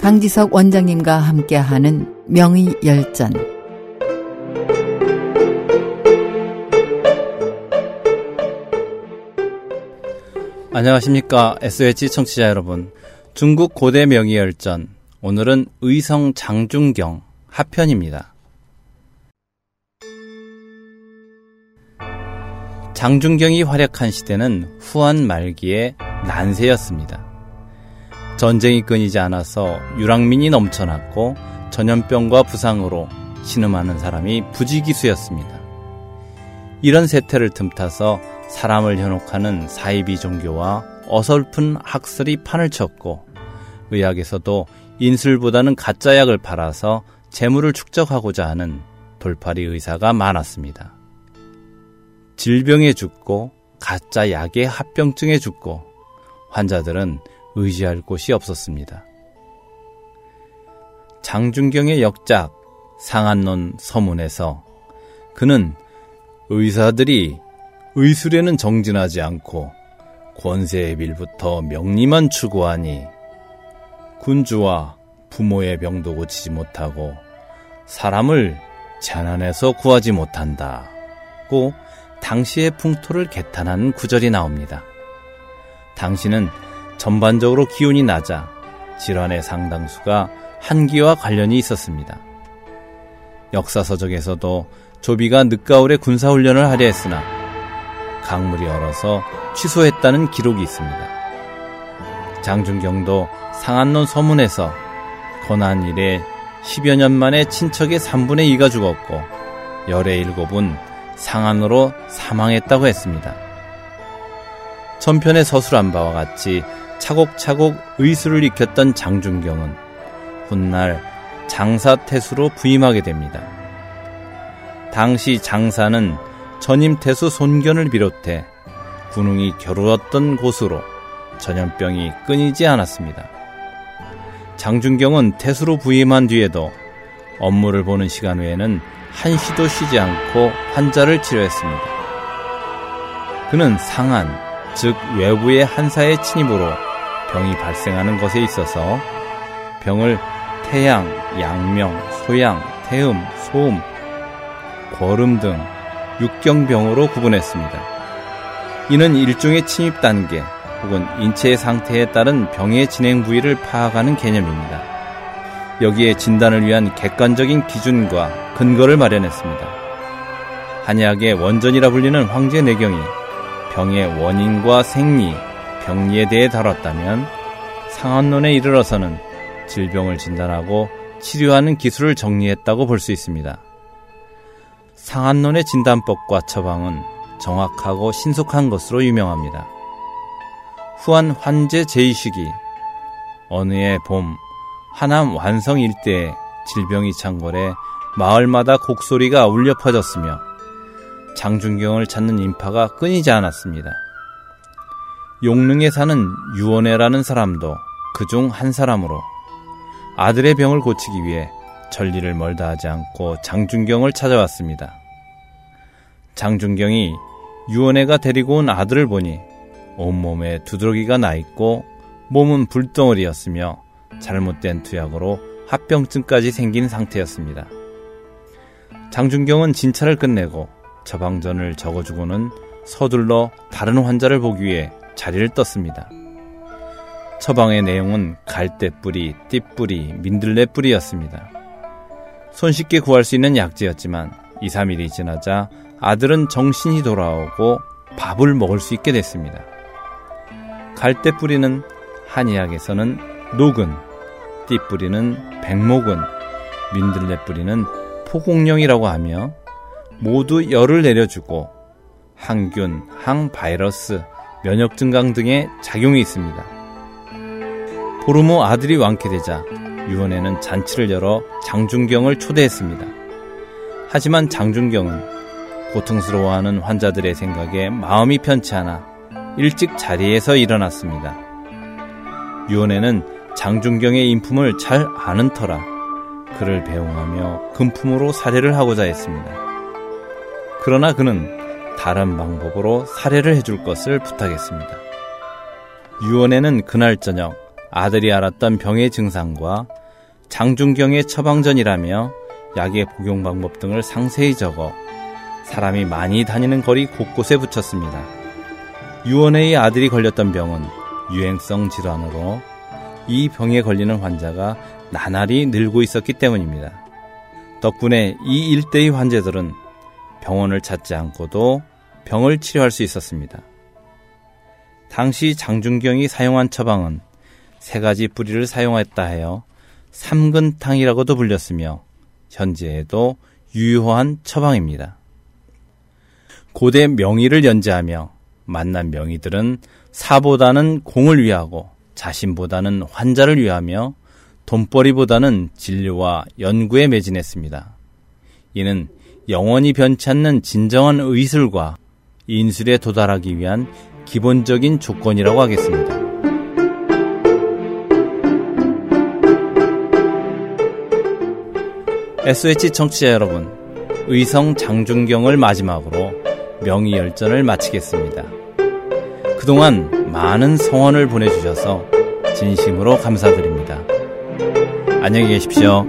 강지석 원장님과 함께하는 명의 열전. 안녕하십니까 SOH 청취자 여러분. 중국 고대 명의 열전. 오늘은 의성 장중경 하편입니다. 장중경이 활약한 시대는 후한 말기의 난세였습니다. 전쟁이 끊이지 않아서 유랑민이 넘쳐났고 전염병과 부상으로 신음하는 사람이 부지기수였습니다. 이런 세태를 틈타서 사람을 현혹하는 사이비 종교와 어설픈 학설이 판을 쳤고 의학에서도 인술보다는 가짜약을 팔아서 재물을 축적하고자 하는 돌팔이 의사가 많았습니다. 질병에 죽고 가짜 약의 합병증에 죽고 환자들은 의지할 곳이 없었습니다. 장준경의 역작 상한론 서문에서 그는 의사들이 의술에는 정진하지 않고 권세의 빌부터 명리만 추구하니 군주와 부모의 병도 고치지 못하고 사람을 재난에서 구하지 못한다고 당시의 풍토를 개탄하는 구절이 나옵니다. 당시는 전반적으로 기온이 낮아 질환의 상당수가 한기와 관련이 있었습니다. 역사서적에서도 조비가 늦가을에 군사훈련을 하려 했으나 강물이 얼어서 취소했다는 기록이 있습니다. 장준경도 상한론 서문에서 고난 이래 10여 년 만에 친척의 3분의 2가 죽었고 열의 일곱은 상한으로 사망했다고 했습니다. 전편의 서술한 바와 같이 차곡차곡 의술을 익혔던 장준경은 훗날 장사태수로 부임하게 됩니다. 당시 장사는 전임태수 손견을 비롯해 군웅이 겨루었던 곳으로 전염병이 끊이지 않았습니다. 장준경은 태수로 부임한 뒤에도 업무를 보는 시간 외에는 한시도 쉬지 않고 환자를 치료했습니다. 그는 상한, 즉 외부의 한사의 침입으로 병이 발생하는 것에 있어서 병을 태양, 양명, 소양, 태음, 소음, 거름 등 육경병으로 구분했습니다. 이는 일종의 침입 단계 혹은 인체의 상태에 따른 병의 진행 부위를 파악하는 개념입니다. 여기에 진단을 위한 객관적인 기준과 근거를 마련했습니다. 한약의 원전이라 불리는 황제 내경이 병의 원인과 생리, 병리에 대해 다뤘다면 상한론에 이르러서는 질병을 진단하고 치료하는 기술을 정리했다고 볼 수 있습니다. 상한론의 진단법과 처방은 정확하고 신속한 것으로 유명합니다. 후한 환제 제의식이 어느 해 봄 하남 완성 일대에 질병이 창궐해 마을마다 곡소리가 울려 퍼졌으며 장준경을 찾는 인파가 끊이지 않았습니다. 용릉에 사는 유원회라는 사람도 그중 한 사람으로 아들의 병을 고치기 위해 전리를 멀다 하지 않고 장준경을 찾아왔습니다. 장준경이 유원회가 데리고 온 아들을 보니 온몸에 두드러기가 나 있고 몸은 불덩어리였으며 잘못된 투약으로 합병증까지 생긴 상태였습니다. 장준경은 진찰을 끝내고 처방전을 적어주고는 서둘러 다른 환자를 보기 위해 자리를 떴습니다. 처방의 내용은 갈대뿌리, 띠뿌리, 민들레뿌리였습니다. 손쉽게 구할 수 있는 약재였지만 2, 3일이 지나자 아들은 정신이 돌아오고 밥을 먹을 수 있게 됐습니다. 갈대뿌리는 한의학에서는 녹은, 띠뿌리는 백목은, 민들레 뿌리는 포공령이라고 하며 모두 열을 내려주고 항균, 항바이러스, 면역 증강 등의 작용이 있습니다. 후 아들이 완쾌되자 유원회는 잔치를 열어 장준경을 초대했습니다. 하지만 장준경은 고통스러워하는 환자들의 생각에 마음이 편치 않아 일찍 자리에서 일어났습니다. 유원회는 장준경의 인품을 잘 아는 터라 그를 배웅하며 금품으로 사례를 하고자 했습니다. 그러나 그는 다른 방법으로 살해를 해줄 것을 부탁했습니다. 유언에는 그날 저녁 아들이 알았던 병의 증상과 장중경의 처방전이라며 약의 복용 방법 등을 상세히 적어 사람이 많이 다니는 거리 곳곳에 붙였습니다. 유언의 아들이 걸렸던 병은 유행성 질환으로 이 병에 걸리는 환자가 나날이 늘고 있었기 때문입니다. 덕분에 이 일대의 환자들은 병원을 찾지 않고도 병을 치료할 수 있었습니다. 당시 장준경이 사용한 처방은 세 가지 뿌리를 사용했다 하여 삼근탕이라고도 불렸으며 현재에도 유효한 처방입니다. 고대 명의를 연재하며 만난 명의들은 사보다는 공을 위하고 자신보다는 환자를 위하며 돈벌이보다는 진료와 연구에 매진했습니다. 이는 영원히 변치 않는 진정한 의술과 인술에 도달하기 위한 기본적인 조건이라고 하겠습니다. SH 청취자 여러분, 의성 장준경을 마지막으로 명의열전을 마치겠습니다. 그동안 많은 성원을 보내주셔서 진심으로 감사드립니다. 안녕히 계십시오.